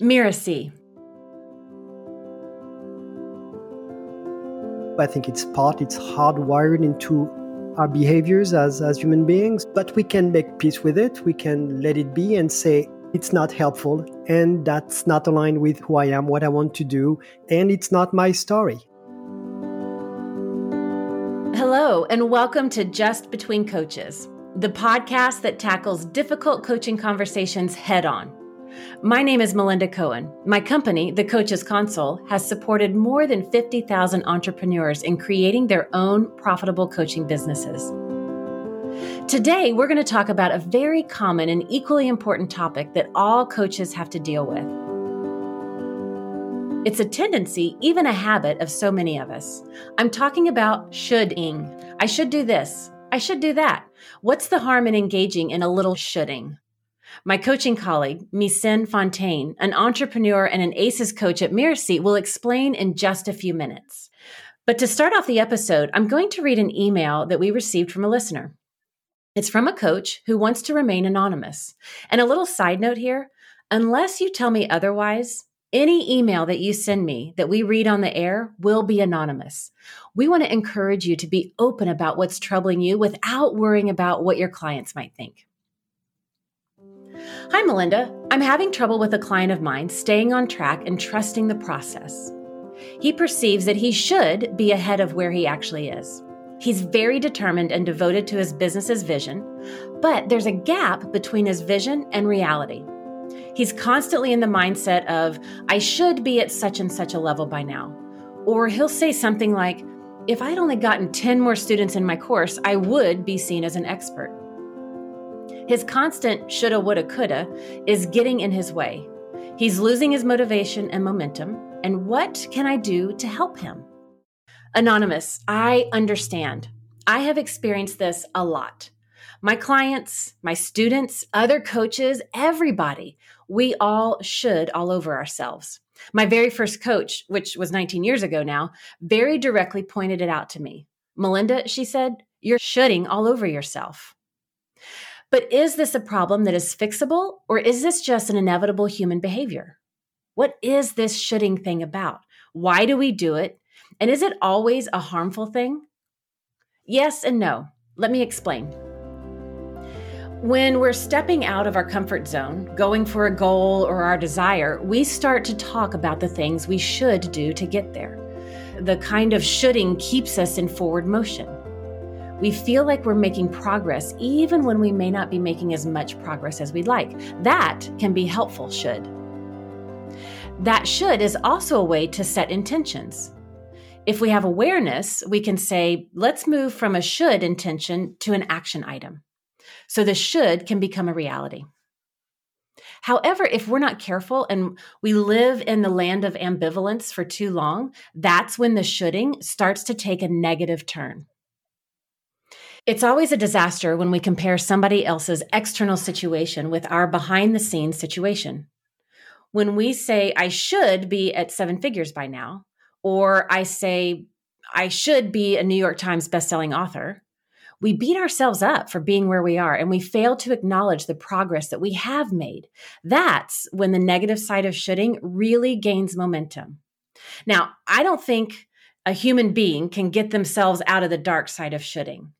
Mirasee. I think it's part, it's hardwired into our behaviors as, as human beings, but we can make peace with it. We can let it be and say, it's not helpful, and that's not aligned with who I am, what I want to do, and it's not my story. Hello, and welcome to Just Between Coaches, the podcast that tackles difficult coaching conversations head on. My name is Melinda Cohan. My company, The Coaches Console, has supported more than 50,000 entrepreneurs in creating their own profitable coaching businesses. Today, we're going to talk about a very common and equally important topic that all coaches have to deal with. It's a tendency, even a habit of so many of us. I'm talking about shoulding. I should do this. I should do that. What's the harm in engaging in a little shoulding? My coaching colleague, Micène Fontaine, an entrepreneur and an ACES coach at Mirasee, will explain in just a few minutes. But to start off the episode, I'm going to read an email that we received from a listener. It's from a coach who wants to remain anonymous. And a little side note here unless you tell me otherwise, any email that you send me that we read on the air will be anonymous. We want to encourage you to be open about what's troubling you without worrying about what your clients might think. Hi, Melinda. I'm having trouble with a client of mine staying on track and trusting the process. He perceives that he should be ahead of where he actually is. He's very determined and devoted to his business's vision, but there's a gap between his vision and reality. He's constantly in the mindset of, I should be at such and such a level by now. Or he'll say something like, if I'd only gotten 10 more students in my course, I would be seen as an expert. His constant shoulda, woulda, coulda is getting in his way. He's losing his motivation and momentum. And what can I do to help him? Anonymous, I understand. I have experienced this a lot. My clients, my students, other coaches, everybody, we all should all over ourselves. My very first coach, which was 19 years ago now, very directly pointed it out to me. Melinda, she said, you're shoulding all over yourself. But is this a problem that is fixable, or is this just an inevitable human behavior? What is this shoulding thing about? Why do we do it? And is it always a harmful thing? Yes and no. Let me explain. When we're stepping out of our comfort zone, going for a goal or our desire, we start to talk about the things we should do to get there. The kind of shoulding keeps us in forward motion. We feel like we're making progress even when we may not be making as much progress as we'd like. That can be helpful, should. That should is also a way to set intentions. If we have awareness, we can say, let's move from a should intention to an action item. So the should can become a reality. However, if we're not careful and we live in the land of ambivalence for too long, that's when the shoulding starts to take a negative turn. It's always a disaster when we compare somebody else's external situation with our behind the scenes situation. When we say, I should be at seven figures by now, or I say, I should be a New York Times bestselling author, we beat ourselves up for being where we are and we fail to acknowledge the progress that we have made. That's when the negative side of shoulding really gains momentum. Now, I don't think a human being can get themselves out of the dark side of shoulding.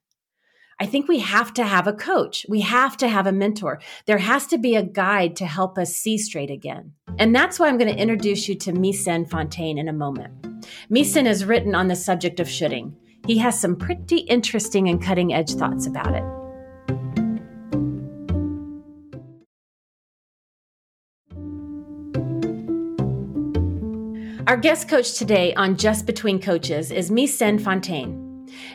I think we have to have a coach. We have to have a mentor. There has to be a guide to help us see straight again. And that's why I'm going to introduce you to Micène Fontaine in a moment. Micène has written on the subject of shoulding. He has some pretty interesting and cutting edge thoughts about it. Our guest coach today on Just Between Coaches is Micène Fontaine.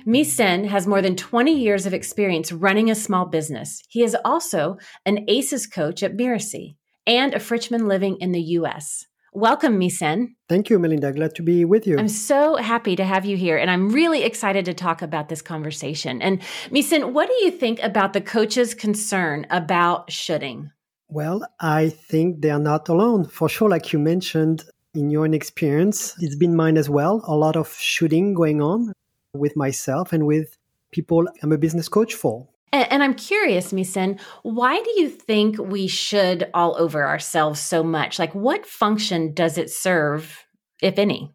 Micène has more than 20 years of experience running a small business. He is also an ACES coach at Mirasee and a Frenchman living in the US. Welcome, Micène. Thank you, Melinda. Glad to be with you. I'm so happy to have you here, and I'm really excited to talk about this conversation. And Micène, what do you think about the coach's concern about shoulding? Well, I think they're not alone. For sure, like you mentioned in your experience, it's been mine as well. A lot of shooting going on with myself and with people I'm a business coach for. And, I'm curious, Micène, why do you think we should all over ourselves so much? Like, what function does it serve, if any?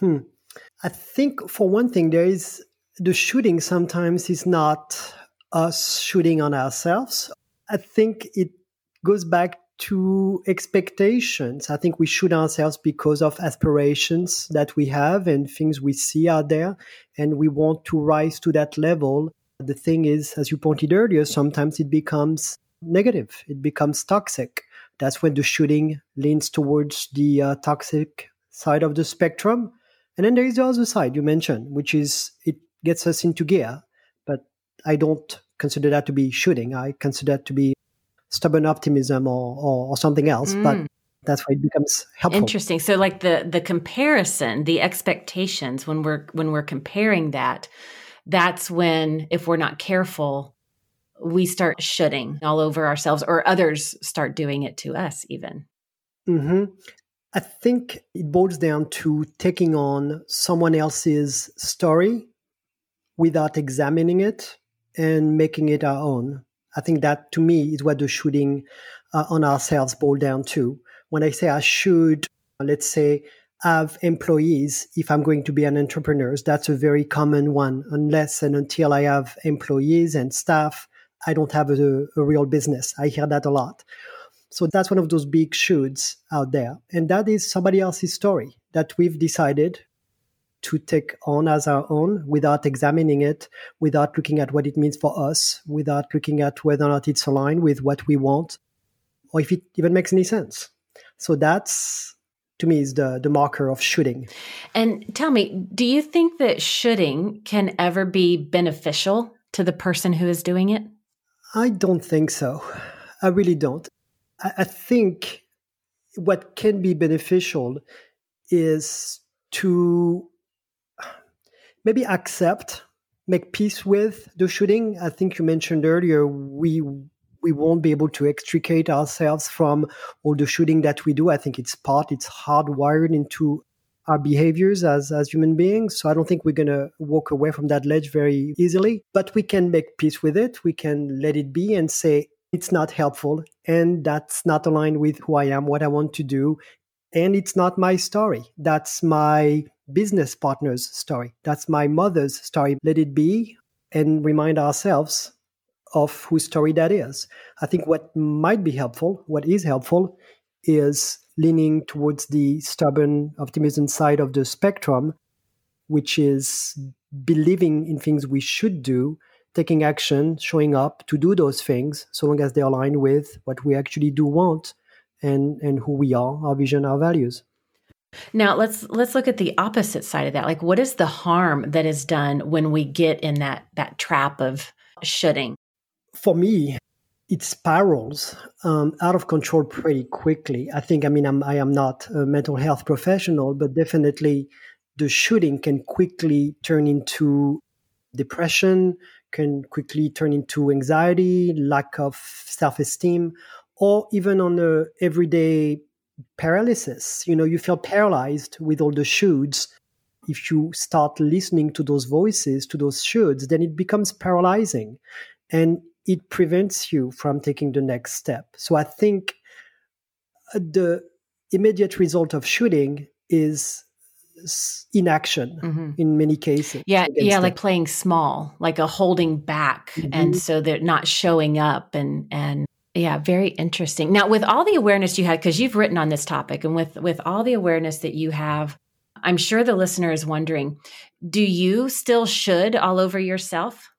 Hmm. I think, for one thing, there is the shooting sometimes is not us shooting on ourselves. I think it goes back to expectations. I think we shoot ourselves because of aspirations that we have and things we see out there, and we want to rise to that level. The thing is, as you pointed earlier, sometimes it becomes negative, it becomes toxic. That's when the shooting leans towards the uh, toxic side of the spectrum. And then there is the other side you mentioned, which is it gets us into gear. But I don't consider that to be shooting. I consider that to be stubborn optimism or, or, or something else. Mm. But that's why it becomes helpful. Interesting. So like the the comparison, the expectations when we're when we're comparing that, that's when if we're not careful, we start shooting all over ourselves or others start doing it to us even. Mm-hmm. I think it boils down to taking on someone else's story without examining it and making it our own. I think that to me is what the shooting uh, on ourselves boil down to. When I say I should, let's say, have employees if I'm going to be an entrepreneur, that's a very common one. Unless and until I have employees and staff, I don't have a, a real business. I hear that a lot. So that's one of those big shoulds out there. And that is somebody else's story that we've decided to take on as our own without examining it, without looking at what it means for us, without looking at whether or not it's aligned with what we want, or if it even makes any sense. So that's to me is the the marker of shooting. And tell me, do you think that shooting can ever be beneficial to the person who is doing it? I don't think so. I really don't. I, I think what can be beneficial is to maybe accept, make peace with the shooting. I think you mentioned earlier we we won't be able to extricate ourselves from all the shooting that we do. I think it's part, it's hardwired into our behaviors as as human beings. So I don't think we're gonna walk away from that ledge very easily. But we can make peace with it. We can let it be and say it's not helpful and that's not aligned with who I am, what I want to do. And it's not my story. That's my business partner's story. That's my mother's story. Let it be and remind ourselves of whose story that is. I think what might be helpful, what is helpful, is leaning towards the stubborn optimism side of the spectrum, which is believing in things we should do, taking action, showing up to do those things, so long as they align with what we actually do want and, and who we are, our vision, our values. Now let's let's look at the opposite side of that. Like what is the harm that is done when we get in that that trap of shooting? For me, it spirals um, out of control pretty quickly. I think. I mean, I'm, I am not a mental health professional, but definitely the shooting can quickly turn into depression, can quickly turn into anxiety, lack of self esteem, or even on a everyday paralysis. You know, you feel paralyzed with all the shoulds. If you start listening to those voices, to those shoulds, then it becomes paralyzing and it prevents you from taking the next step. So I think uh, the immediate result of shooting is inaction mm-hmm. in many cases. Yeah, yeah, like playing small, like a holding back, mm-hmm. and so they're not showing up and and yeah, very interesting. Now, with all the awareness you had, because you've written on this topic, and with with all the awareness that you have, I'm sure the listener is wondering: Do you still should all over yourself?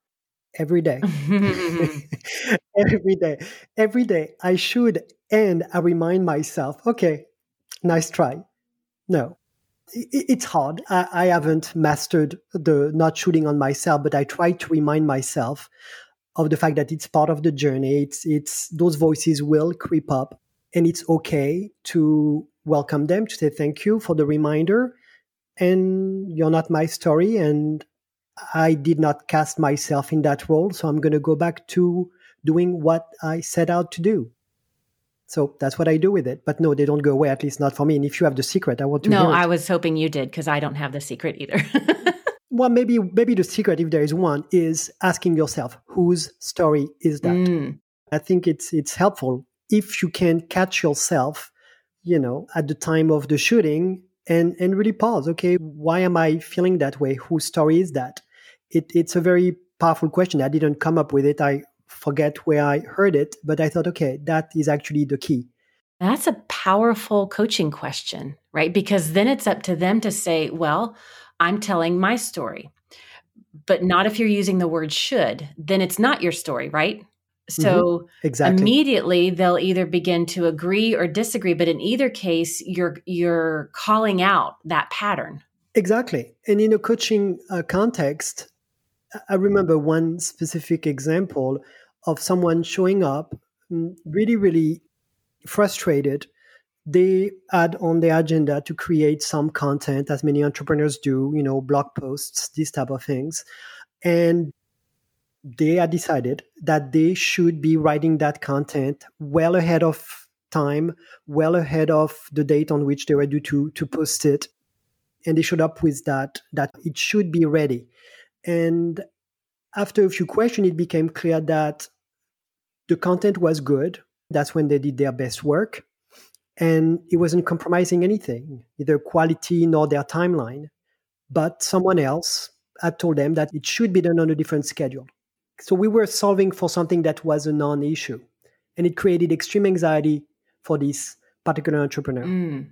Every day, every day, every day. I should, and I remind myself, okay, nice try. No, it's hard. I, I haven't mastered the not shooting on myself, but I try to remind myself of the fact that it's part of the journey. It's it's those voices will creep up, and it's okay to welcome them to say thank you for the reminder. And you're not my story, and I did not cast myself in that role, so I'm going to go back to doing what I set out to do. So that's what I do with it. But no, they don't go away, at least not for me. And if you have the secret, I want to know. No, I was hoping you did because I don't have the secret either. well, maybe maybe the secret, if there is one, is asking yourself whose story is that. Mm. I think it's it's helpful if you can catch yourself, you know, at the time of the shooting and and really pause. Okay, why am I feeling that way? Whose story is that? It, it's a very powerful question. I didn't come up with it. I forget where I heard it, but I thought, okay, that is actually the key. That's a powerful coaching question, right? Because then it's up to them to say, well, I'm telling my story, but not if you're using the word should, then it's not your story, right? So mm-hmm. exactly. immediately they'll either begin to agree or disagree, but in either case, you're you're calling out that pattern. Exactly. And in a coaching uh, context, I remember one specific example of someone showing up mm, really, really frustrated. They had on the agenda to create some content, as many entrepreneurs do, you know, blog posts, these type of things. And they had decided that they should be writing that content well ahead of time, well ahead of the date on which they were due to, to post it. And they showed up with that, that it should be ready. And after a few questions, it became clear that the content was good. That's when they did their best work. And it wasn't compromising anything, either quality nor their timeline. But someone else had told them that it should be done on a different schedule. So we were solving for something that was a non issue. And it created extreme anxiety for this particular entrepreneur. Mm.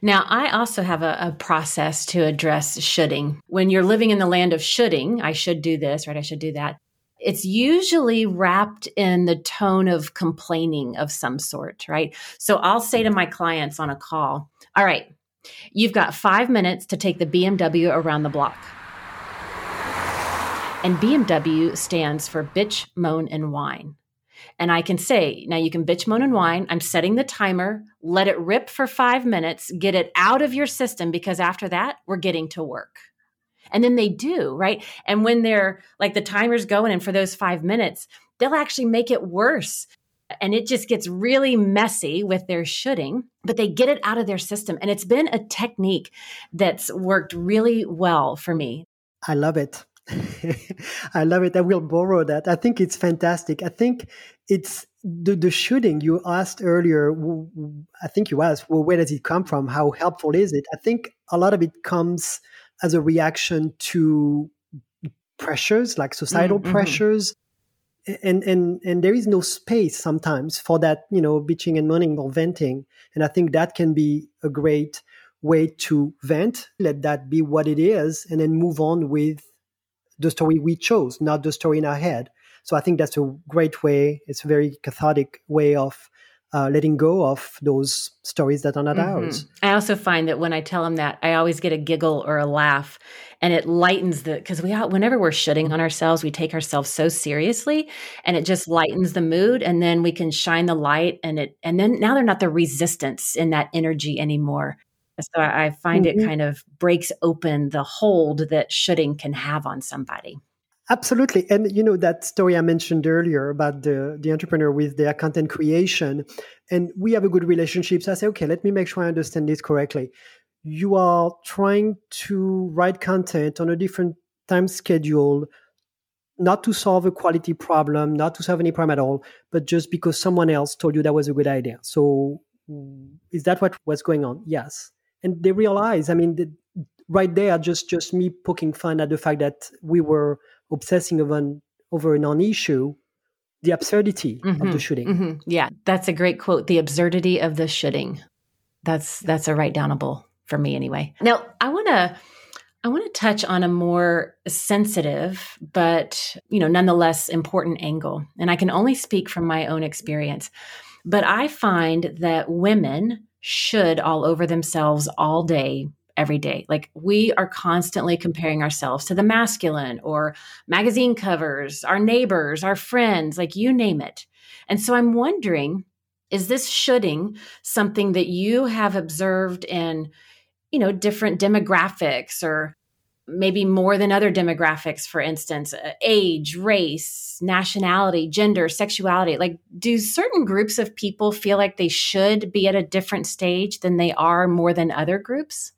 Now, I also have a, a, process to address shoulding. When you're living in the land of shoulding, I should do this, right? I should do that. It's usually wrapped in the tone of complaining of some sort, right? So I'll say to mm. my clients on a call, All right, you've got five minutes to take the BMW around the block. And BMW stands for bitch, moan, and whine. And I can say, now you can bitch, moan, and whine. I'm setting the timer. Let it rip for five minutes. Get it out of your system because after that, we're getting to work. And then they do, right? And when they're like the timer's going, and for those five minutes, they'll actually make it worse. And it just gets really messy with their shoulding, but they get it out of their system. And it's been a technique that's worked really well for me. I love it. I love it. I will borrow that. I think it's fantastic. I think it's the, the shooting you asked earlier. I think you asked, well, where does it come from? How helpful is it? I think a lot of it comes as a reaction to pressures, like societal mm-hmm. pressures. And, and and there is no space sometimes for that, you know, bitching and moaning or venting. And I think that can be a great way to vent, let that be what it is, and then move on with the story we chose, not the story in our head. So I think that's a great way. It's a very cathartic way of uh, letting go of those stories that are not mm-hmm. ours. I also find that when I tell them that, I always get a giggle or a laugh, and it lightens the because we whenever we're shitting on ourselves, we take ourselves so seriously, and it just lightens the mood, and then we can shine the light, and it and then now they're not the resistance in that energy anymore. So I find mm-hmm. it kind of breaks open the hold that shoulding can have on somebody. Absolutely. And you know that story I mentioned earlier about the, the entrepreneur with their content creation. And we have a good relationship. So I say, okay, let me make sure I understand this correctly. You are trying to write content on a different time schedule, not to solve a quality problem, not to solve any problem at all, but just because someone else told you that was a good idea. So mm, is that what was going on? Yes and they realize i mean the, right there just just me poking fun at the fact that we were obsessing over an, over a non-issue the absurdity mm-hmm, of the shooting. Mm-hmm. yeah that's a great quote the absurdity of the shooting. That's that's a write downable for me anyway. Now i want to i want to touch on a more sensitive but you know nonetheless important angle and i can only speak from my own experience. But i find that women should all over themselves all day every day. Like we are constantly comparing ourselves to the masculine or magazine covers, our neighbors, our friends, like you name it. And so I'm wondering is this shoulding something that you have observed in you know different demographics or maybe more than other demographics, for instance, uh, age, race, nationality, gender, sexuality? Like, do certain groups of people feel like they should be at a different stage than they are more than other groups?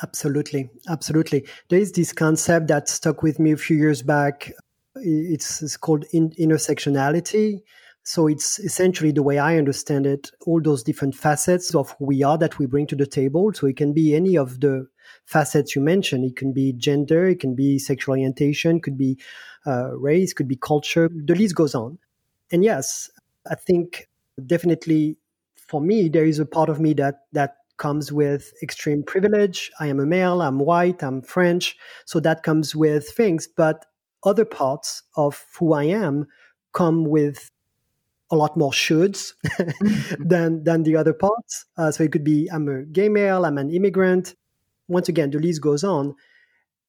Absolutely. Absolutely. There is this concept that stuck with me a few years back. It's, it's called in, intersectionality. So it's essentially the way I understand it, all those different facets of who we are that we bring to the table. So it can be any of the facets you mentioned. It can be gender, it can be sexual orientation, could be uh, race, could be culture. The list goes on. And yes, I think definitely for me, there is a part of me that that comes with extreme privilege. I am a male, I'm white, I'm French. So that comes with things. But other parts of who I am come with a lot more shoulds than than the other parts. Uh, so it could be I'm a gay male, I'm an immigrant. Once again, the list goes on.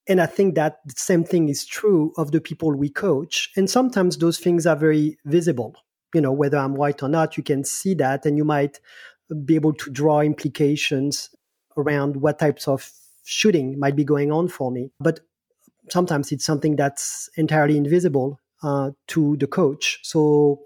And I think that the same thing is true of the people we coach. And sometimes those things are very visible. You know, whether I'm white or not, you can see that and you might be able to draw implications around what types of shooting might be going on for me. But sometimes it's something that's entirely invisible uh, to the coach. So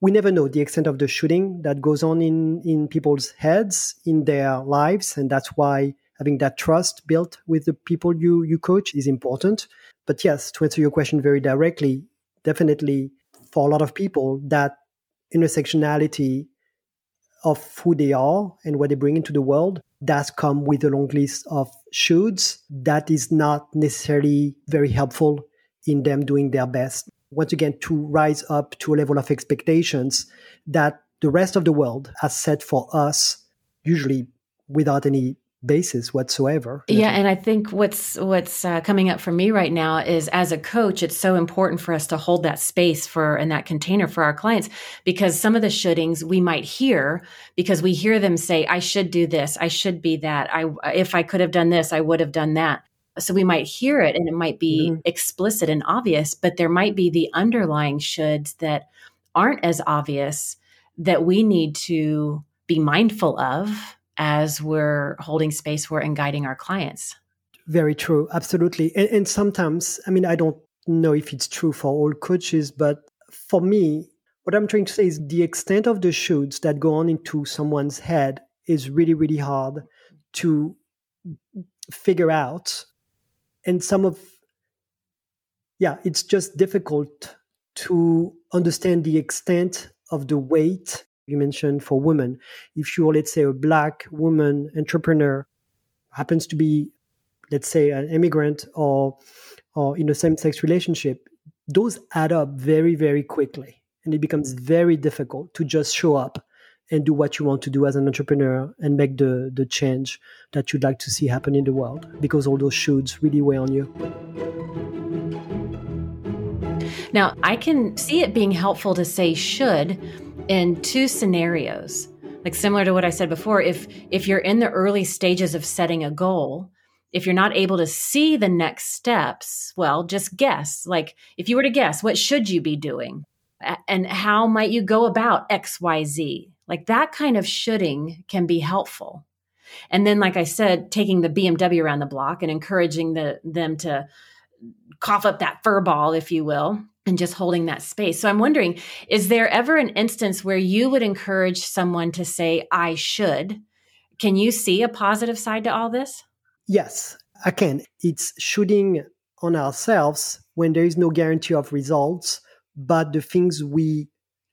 we never know the extent of the shooting that goes on in, in people's heads, in their lives. And that's why having that trust built with the people you, you coach is important. But yes, to answer your question very directly, definitely for a lot of people, that intersectionality of who they are and what they bring into the world does come with a long list of shoulds that is not necessarily very helpful in them doing their best. Once again, to rise up to a level of expectations that the rest of the world has set for us, usually without any basis whatsoever. Yeah, and I think what's what's uh, coming up for me right now is as a coach, it's so important for us to hold that space for and that container for our clients because some of the shouldings we might hear because we hear them say, "I should do this, I should be that, I if I could have done this, I would have done that." So we might hear it and it might be mm-hmm. explicit and obvious, but there might be the underlying shoulds that aren't as obvious that we need to be mindful of as we're holding space for and guiding our clients. Very true. Absolutely. And, and, sometimes, I mean, I don't know if it's true for all coaches, but for me, what I'm trying to say is the extent of the shoots that go on into someone's head is really, really hard to figure out. And some of, yeah, it's just difficult to understand the extent of the weight you mentioned for women. If you're, let's say, a black woman entrepreneur, happens to be, let's say, an immigrant or or in a same-sex relationship, those add up very, very quickly, and it becomes mm. very difficult to just show up and do what you want to do as an entrepreneur and make the the change that you'd like to see happen in the world because all those shoulds really weigh on you. Now, I can see it being helpful to say should in two scenarios. Like similar to what i said before if if you're in the early stages of setting a goal if you're not able to see the next steps well just guess. Like if you were to guess what should you be doing? And how might you go about xyz like that kind of shoulding can be helpful. And then like i said taking the bmw around the block and encouraging the, them to cough up that fur ball if you will and just holding that space. So I'm wondering, is there ever an instance where you would encourage someone to say, I should? Can you see a positive side to all this? Yes, I can. It's shooting on ourselves when there is no guarantee of results, but the things we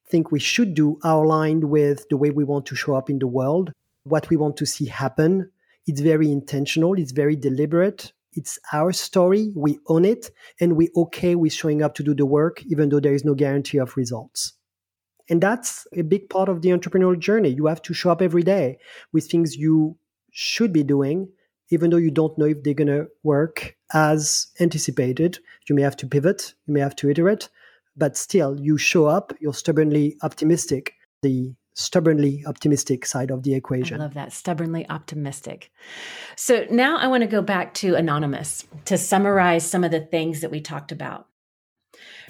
think we should do are aligned with the way we want to show up in the world, what we want to see happen. It's very intentional, it's very deliberate, it's our story, we own it, and we okay with showing up to do the work, even though there is no guarantee of results. And that's a big part of the entrepreneurial journey. You have to show up every day with things you should be doing, even though you don't know if they're going to work as anticipated. You may have to pivot, you may have to iterate, but still, you show up, you're stubbornly optimistic. The stubbornly optimistic side of the equation. I love that, stubbornly optimistic. So now I want to go back to Anonymous to summarize some of the things that we talked about.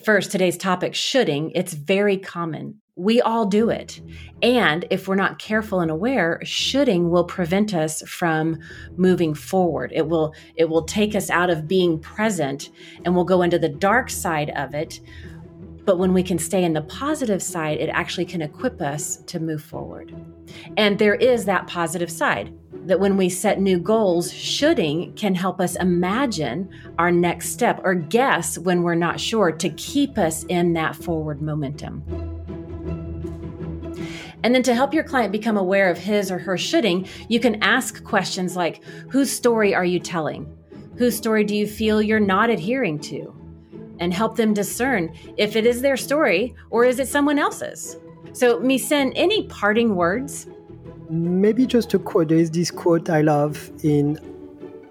First, today's topic, shoulding, it's very common. We all do it. And if we're not careful and aware, shoulding will prevent us from moving forward. It will it will take us out of being present and we'll go into the dark side of it but when we can stay in the positive side, it actually can equip us to move forward. And there is that positive side. that when we set new goals, shoulding can help us imagine our next step or guess when we're not sure to keep us in that forward momentum. And then to help your client become aware of his or her shoulding, you can ask questions like Whose story are you telling? Whose story do you feel you're not adhering to? And help them discern if it is their story or is it someone else's. So, Micène, any parting words? Maybe just a quote. There is this quote I love in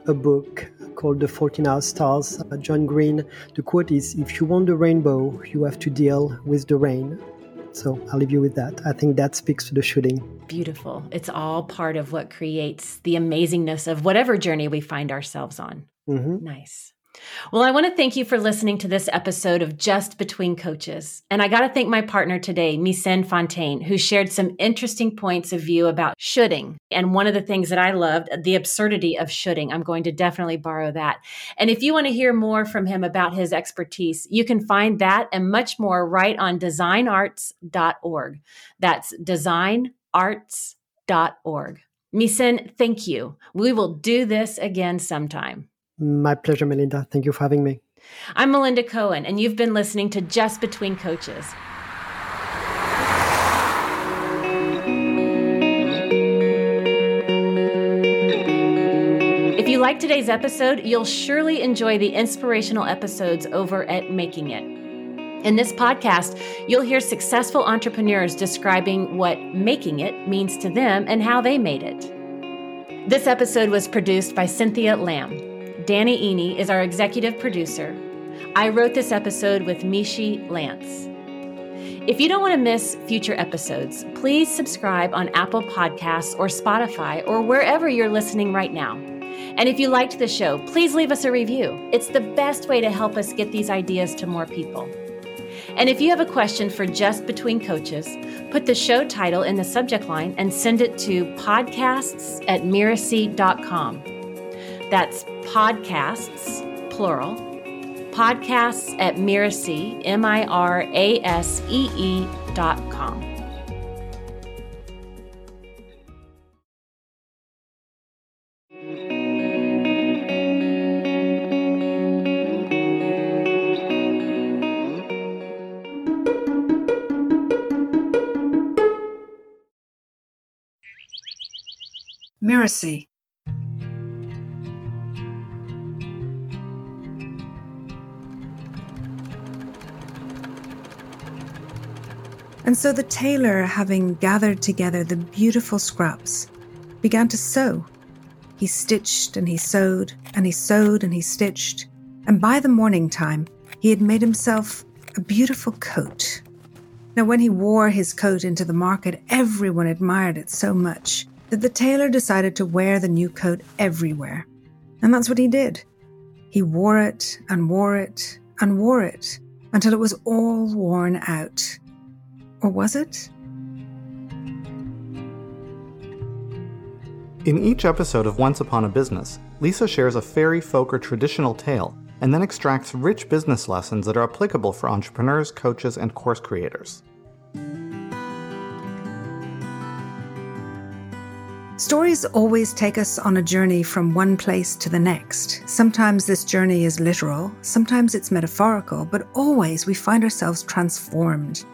a book called The Fault in Our Stars, uh, John Green. The quote is If you want the rainbow, you have to deal with the rain. So I'll leave you with that. I think that speaks to the shooting. Beautiful. It's all part of what creates the amazingness of whatever journey we find ourselves on. Mm-hmm. Nice. Well, I want to thank you for listening to this episode of Just Between Coaches. And I got to thank my partner today, Micène Fontaine, who shared some interesting points of view about shoulding. And one of the things that I loved, the absurdity of shoulding. I'm going to definitely borrow that. And if you want to hear more from him about his expertise, you can find that and much more right on designarts.org. That's designarts.org. Micène, thank you. We will do this again sometime. My pleasure, Melinda. Thank you for having me. I'm Melinda Cohan, and you've been listening to Just Between Coaches. If you like today's episode, you'll surely enjoy the inspirational episodes over at Making It. In this podcast, you'll hear successful entrepreneurs describing what making it means to them and how they made it. This episode was produced by Cynthia Lamb. Danny Iny is our executive producer. I wrote this episode with Mishi Lance. If you don't want to miss future episodes, please subscribe on Apple Podcasts or Spotify or wherever you're listening right now. And if you liked the show, please leave us a review. It's the best way to help us get these ideas to more people. And if you have a question for Just Between Coaches, put the show title in the subject line and send it to podcasts at mirasee.com. That's podcasts, plural, podcasts at Mirasee, M I R A S E E dot com. Mirasee And so the tailor, having gathered together the beautiful scraps, began to sew. He stitched and he sewed, and he sewed and he stitched, and by the morning time, he had made himself a beautiful coat. Now, when he wore his coat into the market, everyone admired it so much that the tailor decided to wear the new coat everywhere. And that's what he did. He wore it and wore it and wore it until it was all worn out. Or was it? In each episode of Once Upon a Business, Lisa shares a fairy, folk, or traditional tale and then extracts rich business lessons that are applicable for entrepreneurs, coaches, and course creators. Stories always take us on a journey from one place to the next. Sometimes this journey is literal, sometimes it's metaphorical, but always we find ourselves transformed.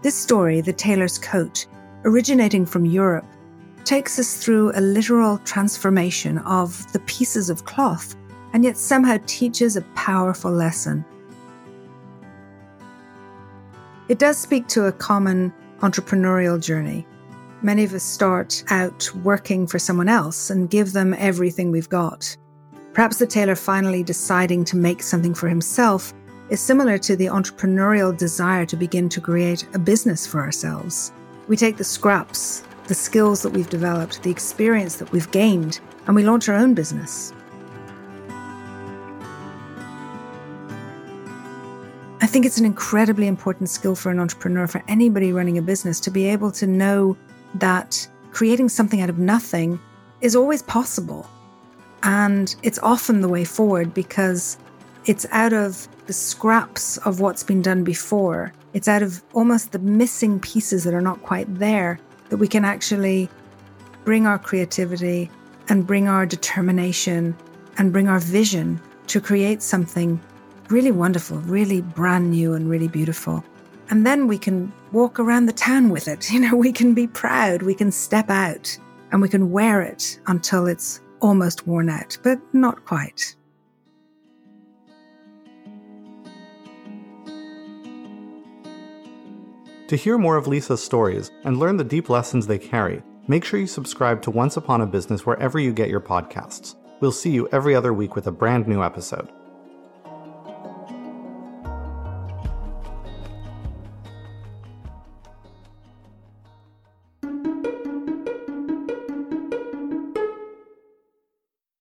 This story, The Tailor's Coat, originating from Europe, takes us through a literal transformation of the pieces of cloth and yet somehow teaches a powerful lesson. It does speak to a common entrepreneurial journey. Many of us start out working for someone else and give them everything we've got. Perhaps the tailor finally deciding to make something for himself is similar to the entrepreneurial desire to begin to create a business for ourselves. We take the scraps, the skills that we've developed, the experience that we've gained, and we launch our own business. I think it's an incredibly important skill for an entrepreneur, for anybody running a business, to be able to know that creating something out of nothing is always possible. And it's often the way forward because it's out of the scraps of what's been done before. It's out of almost the missing pieces that are not quite there that we can actually bring our creativity, and bring our determination and bring our vision to create something really wonderful, really brand new, and really beautiful. And then we can walk around the town with it. You know, we can be proud, we can step out, and we can wear it until it's almost worn out, but not quite. To hear more of Lisa's stories and learn the deep lessons they carry, make sure you subscribe to Once Upon a Business wherever you get your podcasts. We'll see you every other week with a brand new episode.